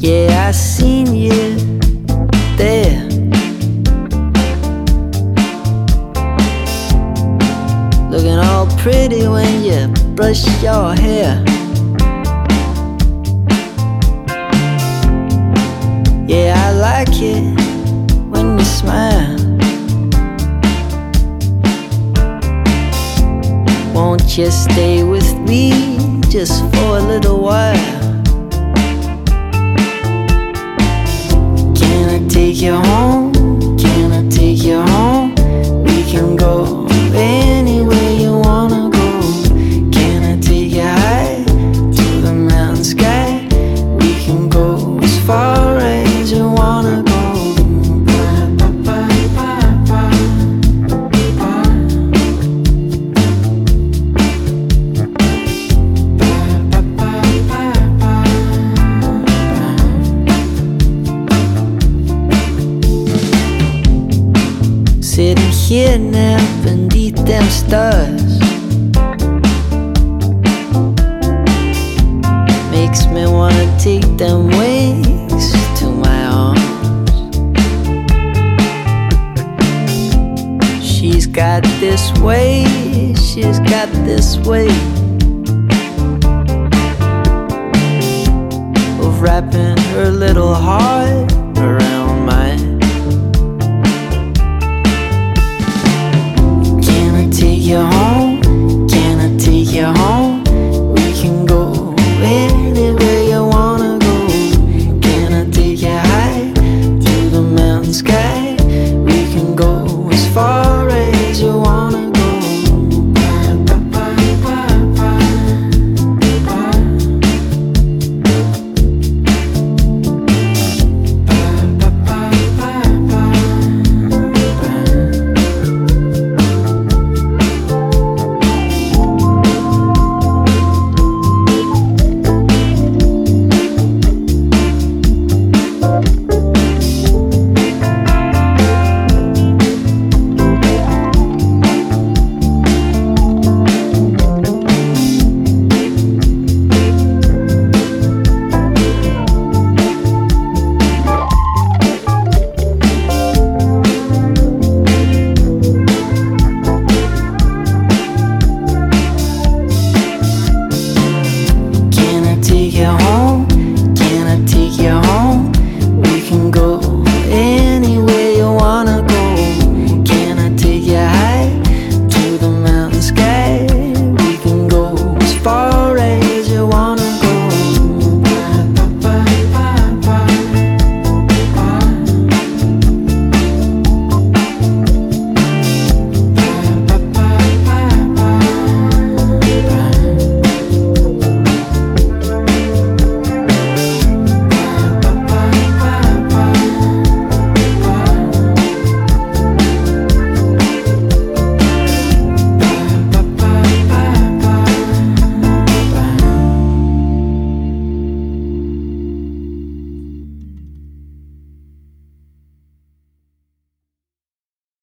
Yeah, I seen you there. Looking all pretty when you brush your hair. Yeah, I like it when you smile. Won't you stay with me just for a little while? We can go. Anywhere Here now beneath them stars. Makes me wanna take them wings to my arms. She's got this way, she's got this way. Of wrapping her little heart